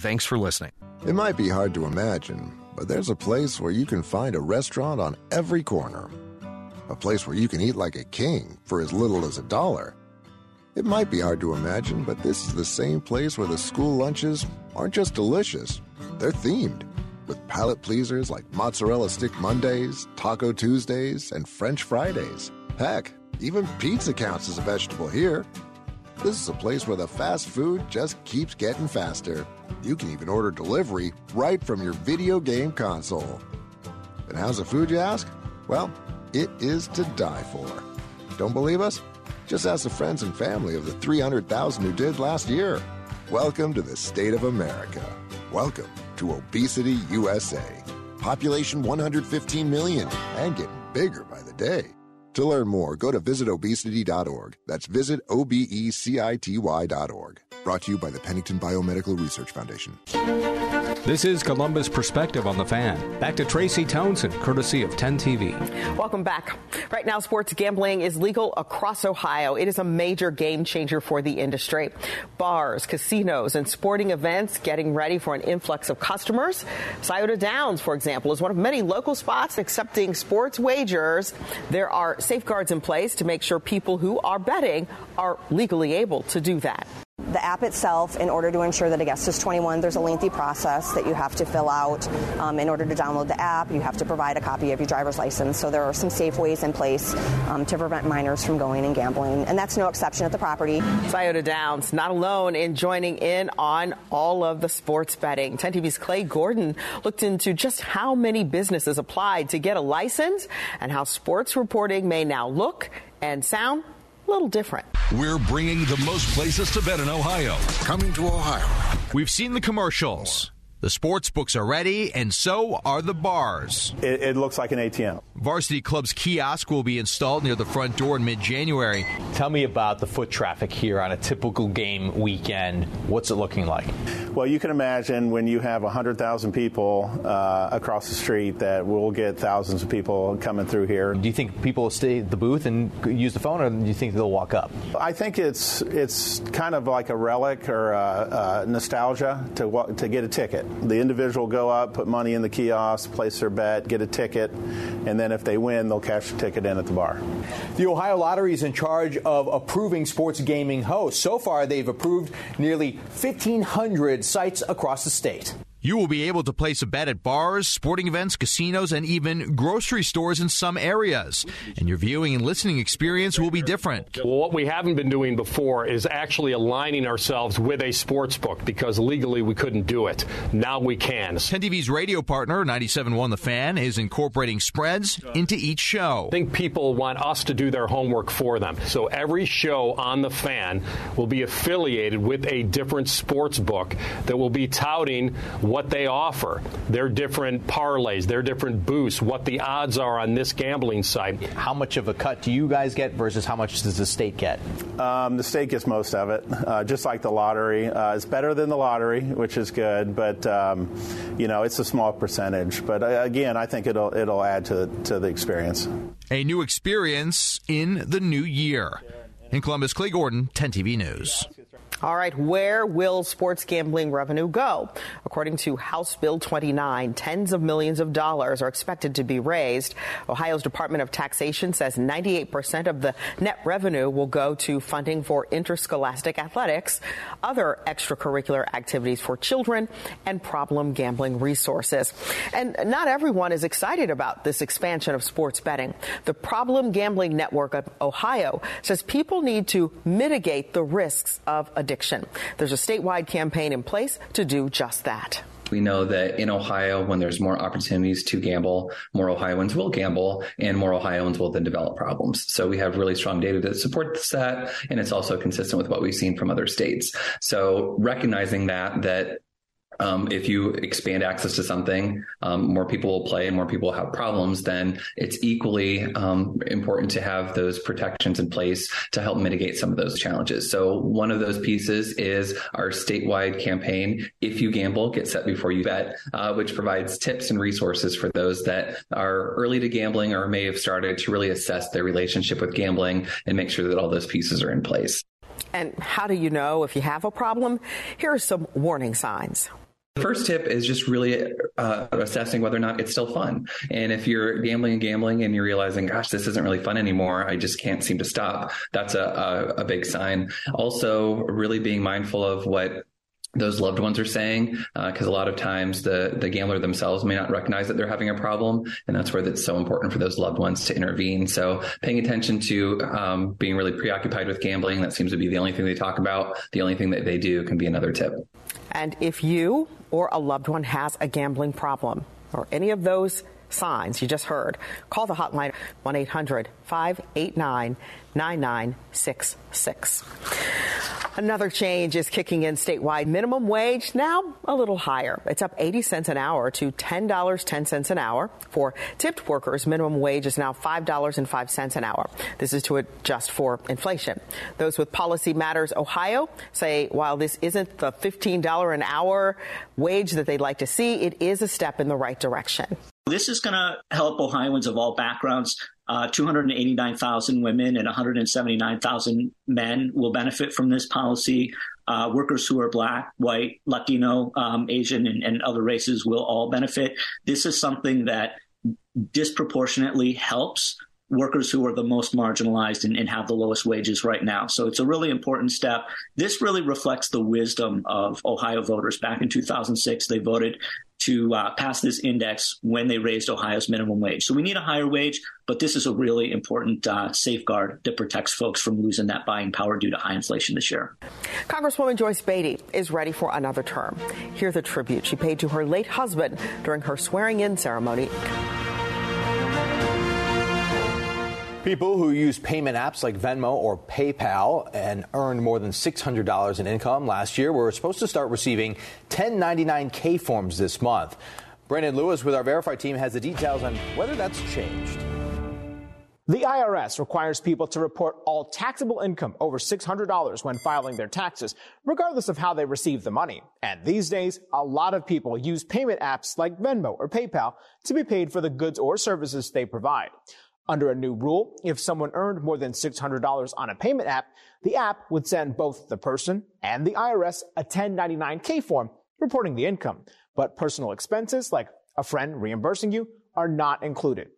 S25: thanks for listening.
S26: It might be hard to imagine, but there's a place where you can find a restaurant on every corner. a place where you can eat like a king for as little as a dollar. It might be hard to imagine, but this is the same place where the school lunches aren't just delicious, they're themed with palate pleasers like mozzarella stick Mondays, Taco Tuesdays, and French Fridays. Heck, even pizza counts as a vegetable here. This is a place where the fast food just keeps getting faster. You can even order delivery right from your video game console. And how's the food, you ask? Well, it is to die for. Don't believe us? Just ask the friends and family of the 300,000 who did last year. Welcome to the state of America. Welcome to Obesity USA. Population 115 million and getting bigger by the day. To learn more, go to visitobesity.org. That's visit O-B-E-C-I-T-Y.org. Brought to you by the Pennington Biomedical Research Foundation.
S1: This is Columbus Perspective on the Fan. Back to Tracy Townsend, courtesy of 10 TV.
S3: Welcome back. Right now, sports gambling is legal across Ohio. It is a major game changer for the industry. Bars, casinos, and sporting events getting ready for an influx of customers. Scioto Downs, for example, is one of many local spots accepting sports wagers. There are safeguards in place to make sure people who are betting are legally able to do that.
S7: The app itself, in order to ensure that a guest is 21, there's a lengthy process that you have to fill out. Um, in order to download the app, you have to provide a copy of your driver's license. So there are some safe ways in place um, to prevent minors from going and gambling, and that's no exception at the property.
S3: Scioto Downs not alone in joining in on all of the sports betting. 10 TV's Clay Gordon looked into just how many businesses applied to get a license and how sports reporting may now look and sound a little different.
S27: We're bringing the most places to bet in Ohio.
S28: Coming to Ohio.
S29: We've seen the commercials. The sports books are ready, and so are the bars.
S30: It, it, looks like an ATM.
S29: Varsity Club's kiosk will be installed near the front door in mid January.
S17: Tell me about the foot traffic here on a typical game weekend. What's it looking like?
S30: Well, you can imagine when you have 100,000 people uh, across the street that we'll get thousands of people coming through here.
S17: Do you think people will stay at the booth and use the phone, or do you think they'll walk up?
S30: I think it's it's kind of like a relic or a, a nostalgia to, to get a ticket the individual go up, put money in the kiosk, place their bet, get a ticket, and then if they win, they'll cash the ticket in at the bar.
S17: The Ohio Lottery is in charge of approving sports gaming hosts. So far, they've approved nearly 1,500 sites across the state.
S29: You will be able to place a bet at bars, sporting events, casinos, and even grocery stores in some areas. And your viewing and listening experience will be different.
S31: Well, what we haven't been doing before is actually aligning ourselves with a sports book because legally we couldn't do it. Now we can.
S29: 10 TV's radio partner, 97.1 The Fan, is incorporating spreads into each show.
S31: I think people want us to do their homework for them. So every show on The Fan will be affiliated with a different sports book that will be touting what they offer, their different parlays, their different boosts, what the odds are on this gambling site.
S17: How much of a cut do you guys get versus how much does the state get?
S30: Um, the state gets most of it, uh, just like the lottery. Uh, it's better than the lottery, which is good, but um, you know it's a small percentage. But uh, again, I think it'll it'll add to to the experience.
S29: A new experience in the new year. In Columbus, Clay Gordon, 10 TV News.
S3: All right, where will sports gambling revenue go? According to House Bill 29, tens of millions of dollars are expected to be raised. Ohio's Department of Taxation says 98% of the net revenue will go to funding for interscholastic athletics, other extracurricular activities for children, and problem gambling resources. And not everyone is excited about this expansion of sports betting. The Problem Gambling Network of Ohio says people need to mitigate the risks of addiction addiction. There's a statewide campaign in place to do just that.
S2: We know that in Ohio, when there's more opportunities to gamble, more Ohioans will gamble and more Ohioans will then develop problems. So we have really strong data that supports that. And it's also consistent with what we've seen from other states. So recognizing that, that um, if you expand access to something, um, more people will play and more people will have problems, then it's equally um, important to have those protections in place to help mitigate some of those challenges. So one of those pieces is our statewide campaign, If You Gamble, Get Set Before You Bet, uh, which provides tips and resources for those that are early to gambling or may have started to really assess their relationship with gambling and make sure that all those pieces are in place.
S3: And how do you know if you have a problem? Here are some warning signs.
S2: First tip is just really uh, assessing whether or not it's still fun. And if you're gambling and gambling and you're realizing, gosh, this isn't really fun anymore, I just can't seem to stop, that's a, a, a big sign. Also, really being mindful of what those loved ones are saying because uh, a lot of times the the gambler themselves may not recognize that they're having a problem and that's where it's so important for those loved ones to intervene so paying attention to um, being really preoccupied with gambling that seems to be the only thing they talk about the only thing that they do can be another tip
S3: and if you or a loved one has a gambling problem or any of those signs you just heard, call the hotline 1 800 589 9966. Another change is kicking in statewide. Minimum wage now a little higher. It's up 80 cents an hour to $10.10 an hour. For tipped workers, minimum wage is now $5.05 an hour. This is to adjust for inflation. Those with Policy Matters Ohio say while this isn't the $15 an hour wage that they'd like to see, it is a step in the right direction.
S32: This is going to help Ohioans of all backgrounds. Uh, 289,000 women and 179,000 men will benefit from this policy. Uh, workers who are black, white, Latino, um, Asian, and, and other races will all benefit. This is something that disproportionately helps workers who are the most marginalized and, and, have the lowest wages right now. So it's a really important step. This really reflects the wisdom of Ohio voters. Back in 2006, they voted to uh, pass this index when they raised Ohio's minimum wage. So we need a higher wage, but this is a really important uh, safeguard that protects folks from losing that buying power due to high inflation this year.
S3: Congresswoman Joyce Beatty is ready for another term. Hear the tribute she paid to her late husband during her swearing in ceremony.
S17: People who use payment apps like Venmo or PayPal and earned more than $600 in income last year were supposed to start receiving 1099K forms this month. Brandon Lewis with our Verified team has the details on whether that's changed.
S33: The IRS requires people to report all taxable income over $600 when filing their taxes, regardless of how they receive the money. And these days, a lot of people use payment apps like Venmo or PayPal to be paid for the goods or services they provide. Under a new rule, if someone earned more than $600 on a payment app, the app would send both the person and the IRS a 1099K form reporting the income. But personal expenses, like a friend reimbursing you, are not included.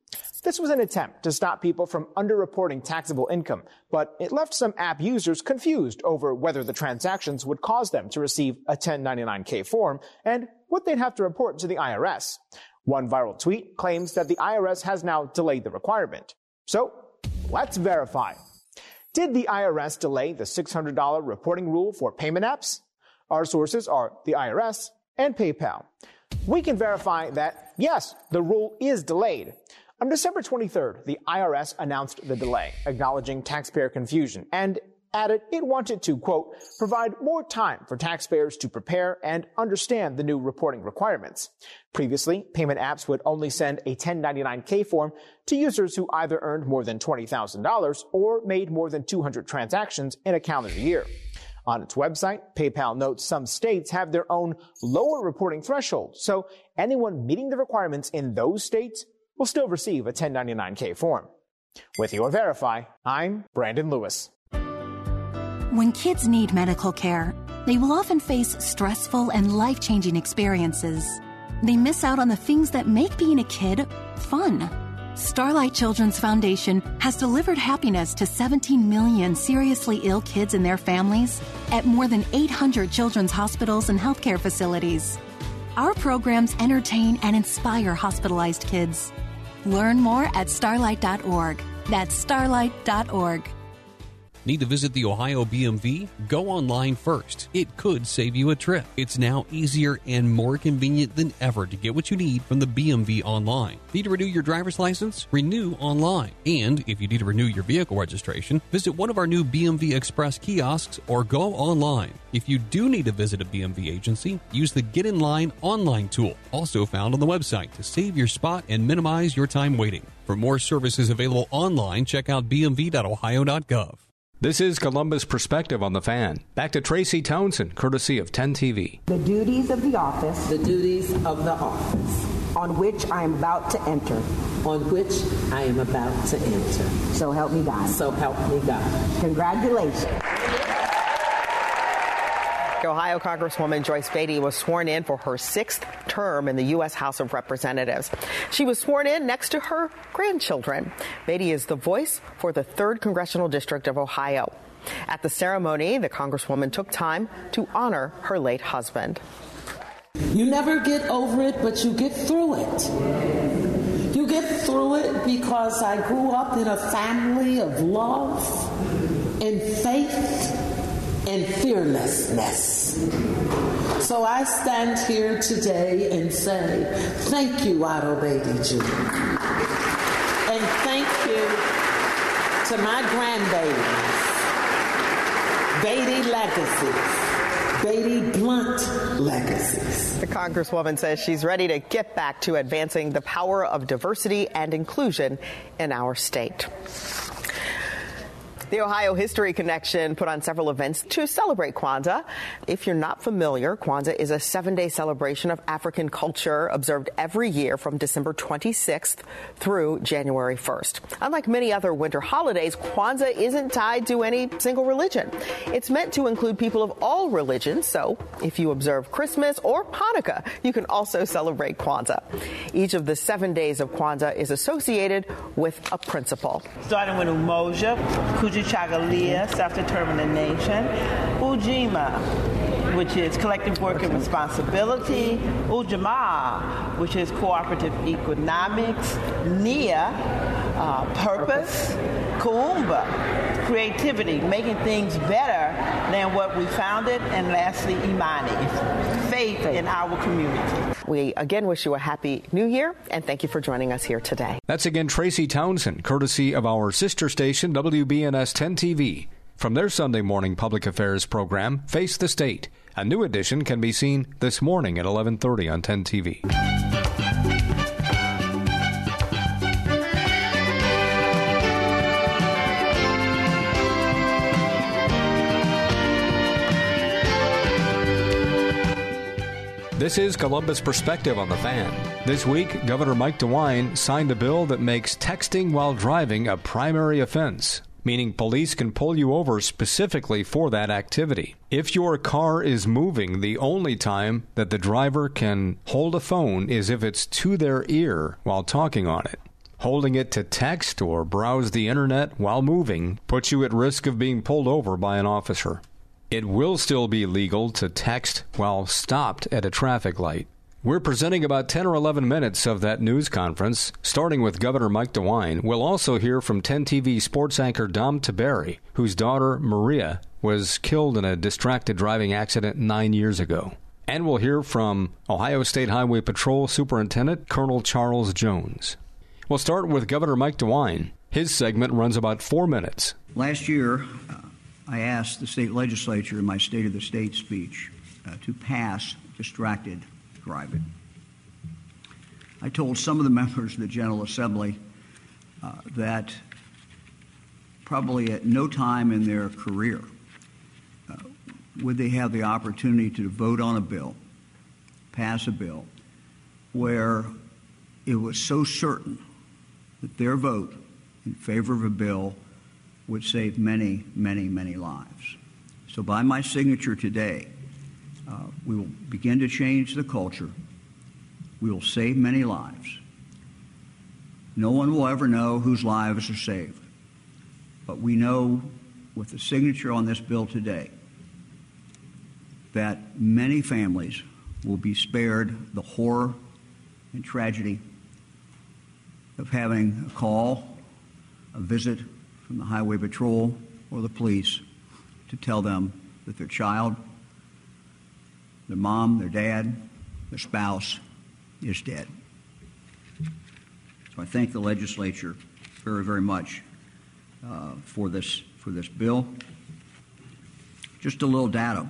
S33: This was an attempt to stop people from underreporting taxable income, but it left some app users confused over whether the transactions would cause them to receive a 1099K form and what they'd have to report to the IRS. One viral tweet claims that the IRS has now delayed the requirement. So let's verify. Did the IRS delay the $600 reporting rule for payment apps? Our sources are the IRS and PayPal. We can verify that, yes, the rule is delayed. On December 23rd, the IRS announced the delay, acknowledging taxpayer confusion and added it wanted to, quote, provide more time for taxpayers to prepare and understand the new reporting requirements. Previously, payment apps would only send a 1099K form to users who either earned more than $20,000 or made more than 200 transactions in a calendar year. On its website, PayPal notes some states have their own lower reporting threshold, so anyone meeting the requirements in those states will still receive a 1099K form. With your Verify, I'm Brandon Lewis.
S34: When kids need medical care, they will often face stressful and life changing experiences. They miss out on the things that make being a kid fun. Starlight Children's Foundation has delivered happiness to 17 million seriously ill kids and their families at more than 800 children's hospitals and healthcare facilities. Our programs entertain and inspire hospitalized kids. Learn more at starlight.org. That's starlight.org.
S35: Need to visit the Ohio BMV? Go online first. It could save you a trip. It's now easier and more convenient than ever to get what you need from the BMV online. Need to renew your driver's license? Renew online. And if you need to renew your vehicle registration, visit one of our new BMV Express kiosks or go online. If you do need to visit a BMV agency, use the Get in Line online tool, also found on the website to save your spot and minimize your time waiting. For more services available online, check out bmv.ohio.gov.
S1: This is Columbus Perspective on the Fan. Back to Tracy Townsend, courtesy of 10 TV.
S36: The duties of the office.
S37: The duties of the office.
S36: On which I am about to enter.
S37: On which I am about to enter.
S36: So help me God.
S37: So help me God.
S36: Congratulations.
S3: Ohio Congresswoman Joyce Beatty was sworn in for her sixth term in the U.S. House of Representatives. She was sworn in next to her grandchildren. Beatty is the voice for the 3rd Congressional District of Ohio. At the ceremony, the Congresswoman took time to honor her late husband.
S35: You never get over it, but you get through it. You get through it because I grew up in a family of love and faith and fearlessness. So I stand here today and say, thank you, Otto Beatty Jr. And thank you to my grandbabies, baby legacies. Baby Blunt legacies.
S3: The Congresswoman says she's ready to get back to advancing the power of diversity and inclusion in our state. The Ohio History Connection put on several events to celebrate Kwanzaa. If you're not familiar, Kwanzaa is a seven day celebration of African culture observed every year from December 26th through January 1st. Unlike many other winter holidays, Kwanzaa isn't tied to any single religion. It's meant to include people of all religions, so if you observe Christmas or Hanukkah, you can also celebrate Kwanzaa. Each of the seven days of Kwanzaa is associated with a principle.
S38: Starting with Umoja, Kuji Chagalia, self-determination, Ujima, which is collective work and responsibility, Ujamaa, which is cooperative economics, Nia, uh, purpose, Kuumba, creativity, making things better than what we found it, and lastly, Imani, faith. in our community.
S3: We again wish you a happy new year and thank you for joining us here today.
S1: That's again Tracy Townsend, courtesy of our sister station, WBNS 10 TV. From their Sunday morning public affairs program, Face the State. A new edition can be seen this morning at 11:30 on 10 TV. This is Columbus Perspective on the Fan. This week, Governor Mike DeWine signed a bill that makes texting while driving a primary offense, meaning police can pull you over specifically for that activity. If your car is moving, the only time that the driver can hold a phone is if it's to their ear while talking on it. Holding it to text or browse the internet while moving puts you at risk of being pulled over by an officer. It will still be legal to text while stopped at a traffic light. We're presenting about 10 or 11 minutes of that news conference, starting with Governor Mike DeWine. We'll also hear from 10 TV sports anchor Dom Tiberi, whose daughter Maria was killed in a distracted driving accident nine years ago. And we'll hear from Ohio State Highway Patrol Superintendent Colonel Charles Jones. We'll start with Governor Mike DeWine. His segment runs about four minutes.
S24: Last year, uh, I asked the state legislature in my State of the State speech uh, to pass distracted driving. I told some of the members of the General Assembly uh, that probably at no time in their career uh, would they have the opportunity to vote on a bill, pass a bill, where it was so certain that their vote in favor of a bill would save many, many, many lives. So, by my signature today, uh, we will begin to change the culture. We will save many lives. No one will ever know whose lives are saved. But we know with the signature on this bill today that many families will be spared the horror and tragedy of having a call, a visit from the Highway Patrol or the police to tell them that their child, their mom, their dad, their spouse is dead. So I thank the legislature very, very much uh, for this for this bill. Just a little data.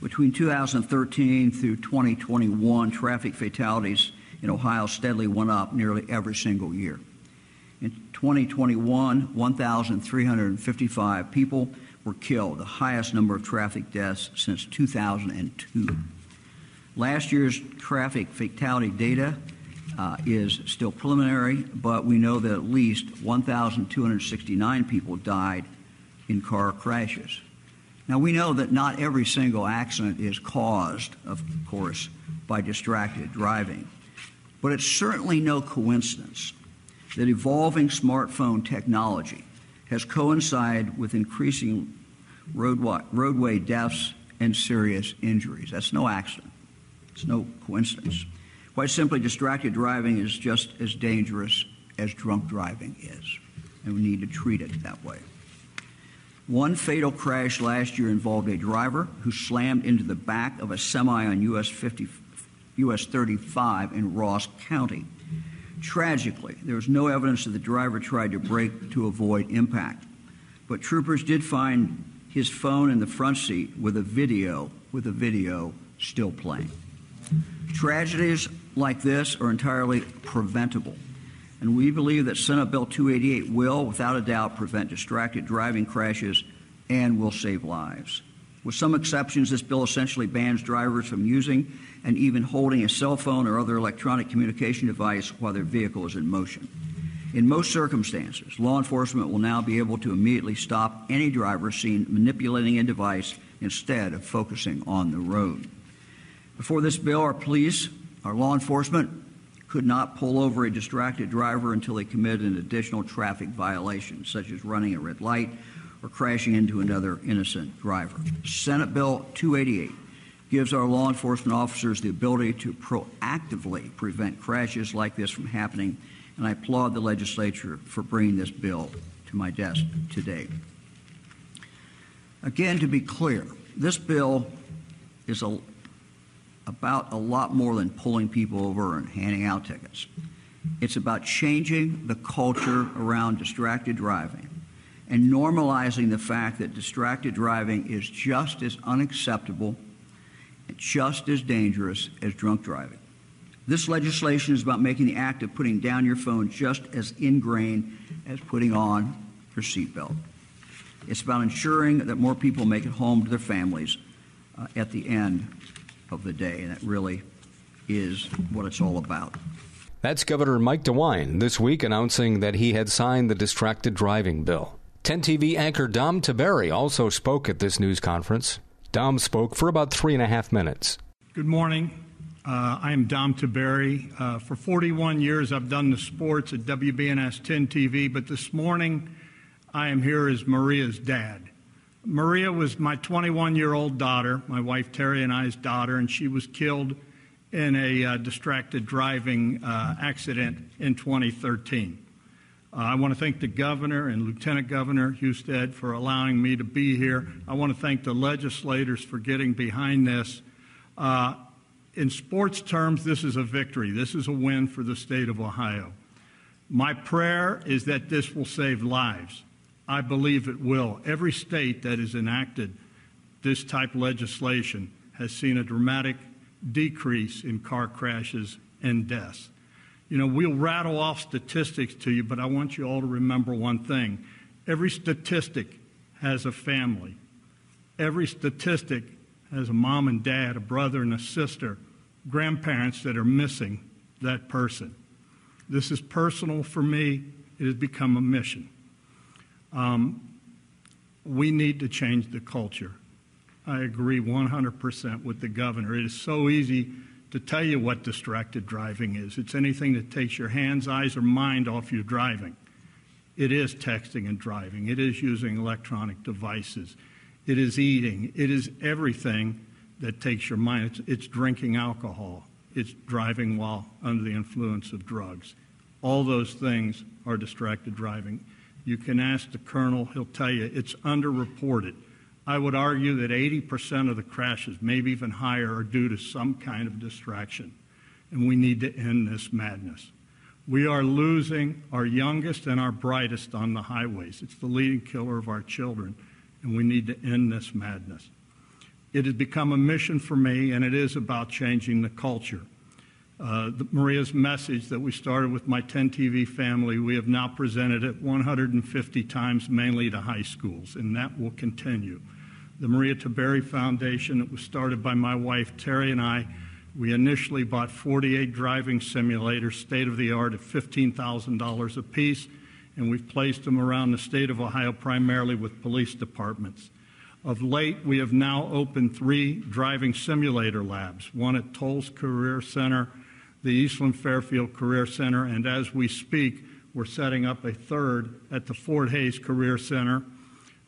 S24: Between 2013 through 2021, traffic fatalities in Ohio steadily went up nearly every single year. In 2021, 1,355 people were killed, the highest number of traffic deaths since 2002. Last year's traffic fatality data uh, is still preliminary, but we know that at least 1,269 people died in car crashes. Now, we know that not every single accident is caused, of course, by distracted driving, but it's certainly no coincidence that evolving smartphone technology has coincided with increasing roadway, deaths and serious injuries. That's no accident. It's no coincidence. Quite simply, distracted driving is just as dangerous as drunk driving is, and we need to treat it that way. One fatal crash last year involved a driver who slammed into the back of a semi on US 50, US 35 in Ross County. Tragically, there was no evidence that the driver tried to brake to avoid impact, but troopers did find his phone in the front seat with a video with a video still playing. Tragedies like this are entirely preventable. And we believe that Senate Bill 288 will, without a doubt, prevent distracted driving crashes and will save lives. With some exceptions, this bill essentially bans drivers from using and even holding a cell phone or other electronic communication device while their vehicle is in motion. In most circumstances, law enforcement will now be able to immediately stop any driver seen manipulating a device instead of focusing on the road. Before this bill, our police, our law enforcement could not pull over a distracted driver until they committed an additional traffic violation, such as running a red light or crashing into another innocent driver. Senate Bill 288 gives our law enforcement officers the ability to proactively prevent crashes like this from happening, and I applaud the legislature for bringing this bill to my desk today. Again, to be clear, this bill is a about a lot more than pulling people over and handing out tickets. It's about changing the culture around distracted driving and normalizing the fact that distracted driving is just as unacceptable and just as dangerous as drunk driving. This legislation is about making the act of putting down your phone just as ingrained as putting on your seatbelt. It's about ensuring that more people make it home to their families uh, at the end of the day. And that really is what it's all about.
S1: That's Governor Mike DeWine this week announcing that he had signed the distracted driving bill. 10 TV anchor Dom Tiberi also spoke at this news conference. Dom spoke for about three and a half minutes.
S39: Good morning. Uh, I am Dom Tiberi. Uh, for 41 years, I've done the sports at WBNS 10 TV, but this morning I am here as Maria's dad. Maria was my 21 year old daughter, my wife Terry and I's daughter, and she was killed in a uh, distracted driving uh, accident in 2013. Uh, I want to thank the governor and Lieutenant Governor Husted for allowing me to be here. I want to thank the legislators for getting behind this. Uh, in sports terms, this is a victory. This is a win for the state of Ohio. My prayer is that this will save lives. I believe it will. Every state that has enacted this type of legislation has seen a dramatic decrease in car crashes and deaths. You know, we'll rattle off statistics to you, but I want you all to remember one thing. Every statistic has a family. Every statistic has a mom and dad, a brother and a sister, grandparents that are missing that person. This is personal for me. It has become a mission. Um, we need to change the culture. I agree 100% with the governor. It is so easy to tell you what distracted driving is. It's anything that takes your hands, eyes, or mind off your driving. It is texting and driving. It is using electronic devices. It is eating. It is everything that takes your mind. It's, it's drinking alcohol. It's driving while under the influence of drugs. All those things are distracted driving. You can ask the colonel, he'll tell you it's underreported. I would argue that 80% of the crashes, maybe even higher, are due to some kind of distraction. And we need to end this madness. We are losing our youngest and our brightest on the highways. It's the leading killer of our children, and we need to end this madness. It has become a mission for me, and it is about changing the culture. Uh, the, Maria's message that we started with my 10 TV family, we have now presented it 150 times, mainly to high schools, and that will continue. The Maria Tiberi Foundation, it was started by my wife Terry and I. We initially bought 48 driving simulators, state of the art, at $15,000 apiece, and we've placed them around the state of Ohio primarily with police departments. Of late, we have now opened three driving simulator labs one at Tolles Career Center, the Eastland Fairfield Career Center, and as we speak, we're setting up a third at the Fort Hayes Career Center.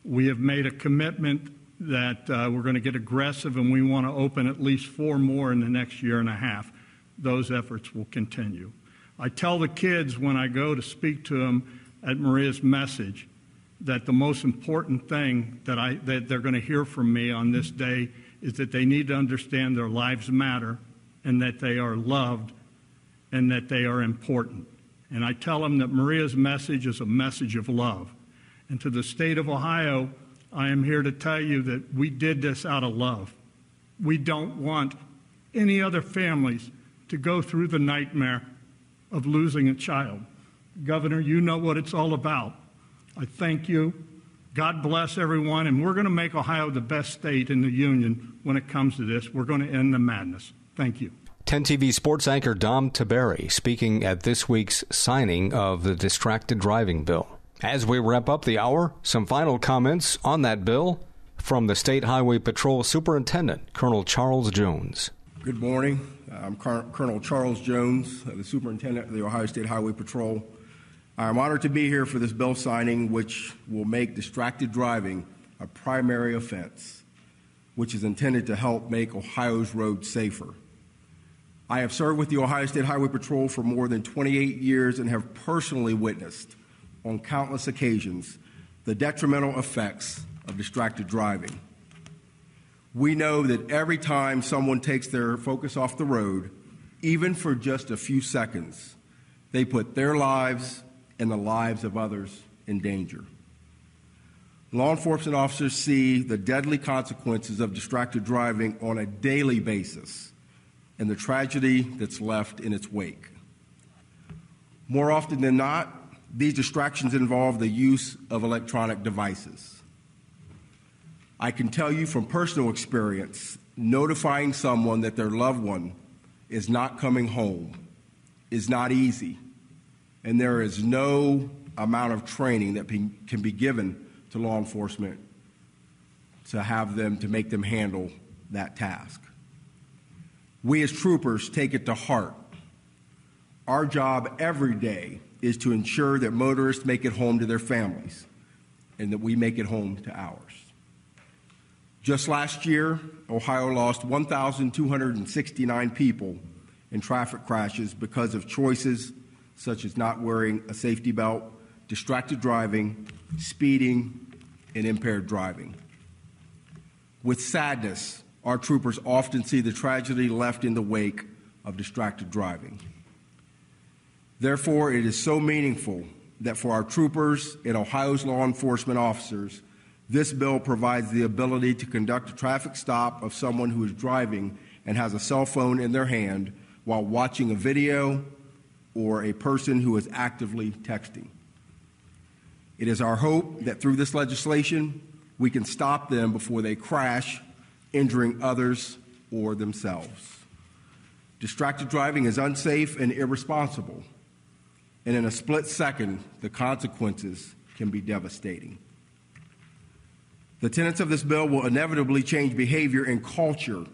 S39: We have made a commitment that uh, we're going to get aggressive and we want to open at least four more in the next year and a half. Those efforts will continue. I tell the kids when I go to speak to them at Maria's message that the most important thing that, I, that they're going to hear from me on this day is that they need to understand their lives matter and that they are loved and that they are important. And I tell them that Maria's message is a message of love. And to the state of Ohio, I am here to tell you that we did this out of love. We don't want any other families to go through the nightmare of losing a child. Governor, you know what it's all about. I thank you. God bless everyone, and we're going to make Ohio the best state in the union when it comes to this. We're going to end the madness. Thank you.
S1: 10 TV sports anchor Dom Tiberi speaking at this week's signing of the distracted driving bill. As we wrap up the hour, some final comments on that bill from the State Highway Patrol Superintendent, Colonel Charles Jones.
S40: Good morning. I'm Colonel Charles Jones, the Superintendent of the Ohio State Highway Patrol. I'm honored to be here for this bill signing, which will make distracted driving a primary offense, which is intended to help make Ohio's roads safer. I have served with the Ohio State Highway Patrol for more than 28 years and have personally witnessed on countless occasions the detrimental effects of distracted driving. We know that every time someone takes their focus off the road, even for just a few seconds, they put their lives and the lives of others in danger. Law enforcement officers see the deadly consequences of distracted driving on a daily basis and the tragedy that's left in its wake. More often than not, these distractions involve the use of electronic devices. I can tell you from personal experience, notifying someone that their loved one is not coming home is not easy and there is no amount of training that can be given to law enforcement to have them to make them handle that task. We as troopers take it to heart. Our job every day is to ensure that motorists make it home to their families and that we make it home to ours. Just last year, Ohio lost 1,269 people in traffic crashes because of choices such as not wearing a safety belt, distracted driving, speeding, and impaired driving. With sadness, our troopers often see the tragedy left in the wake of distracted driving. Therefore, it is so meaningful that for our troopers and Ohio's law enforcement officers, this bill provides the ability to conduct a traffic stop of someone who is driving and has a cell phone in their hand while watching a video or a person who is actively texting. It is our hope that through this legislation, we can stop them before they crash, injuring others or themselves. Distracted driving is unsafe and irresponsible, and in a split second, the consequences can be devastating. The tenets of this bill will inevitably change behavior and culture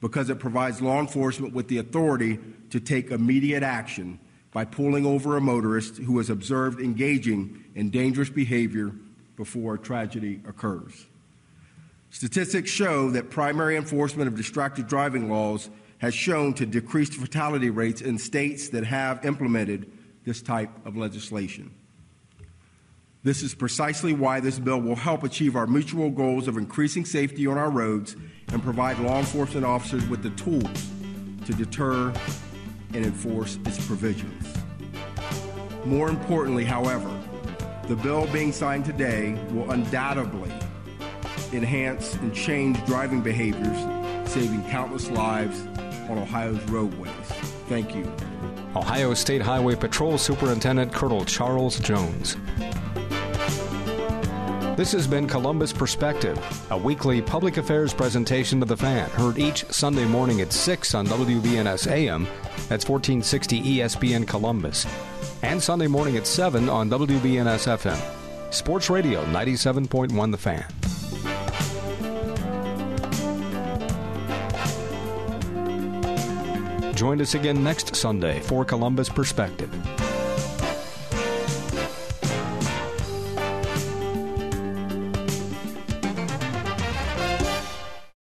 S40: because it provides law enforcement with the authority to take immediate action by pulling over a motorist who was observed engaging in dangerous behavior before a tragedy occurs. Statistics show that primary enforcement of distracted driving laws has shown to decrease fatality rates in states that have implemented this type of legislation. This is precisely why this bill will help achieve our mutual goals of increasing safety on our roads and provide law enforcement officers with the tools to deter and enforce its provisions. More importantly, however, the bill being signed today will undoubtedly enhance and change driving behaviors, saving countless lives on Ohio's roadways. Thank you.
S1: Ohio State Highway Patrol Superintendent Colonel Charles Jones. This has been Columbus Perspective, a weekly public affairs presentation of the fan, heard each Sunday morning at 6 on WBNS AM. That's 1460 ESPN Columbus. And Sunday morning at 7 on WBNS FM. Sports Radio 97.1 The Fan. Join us again next Sunday for Columbus Perspective.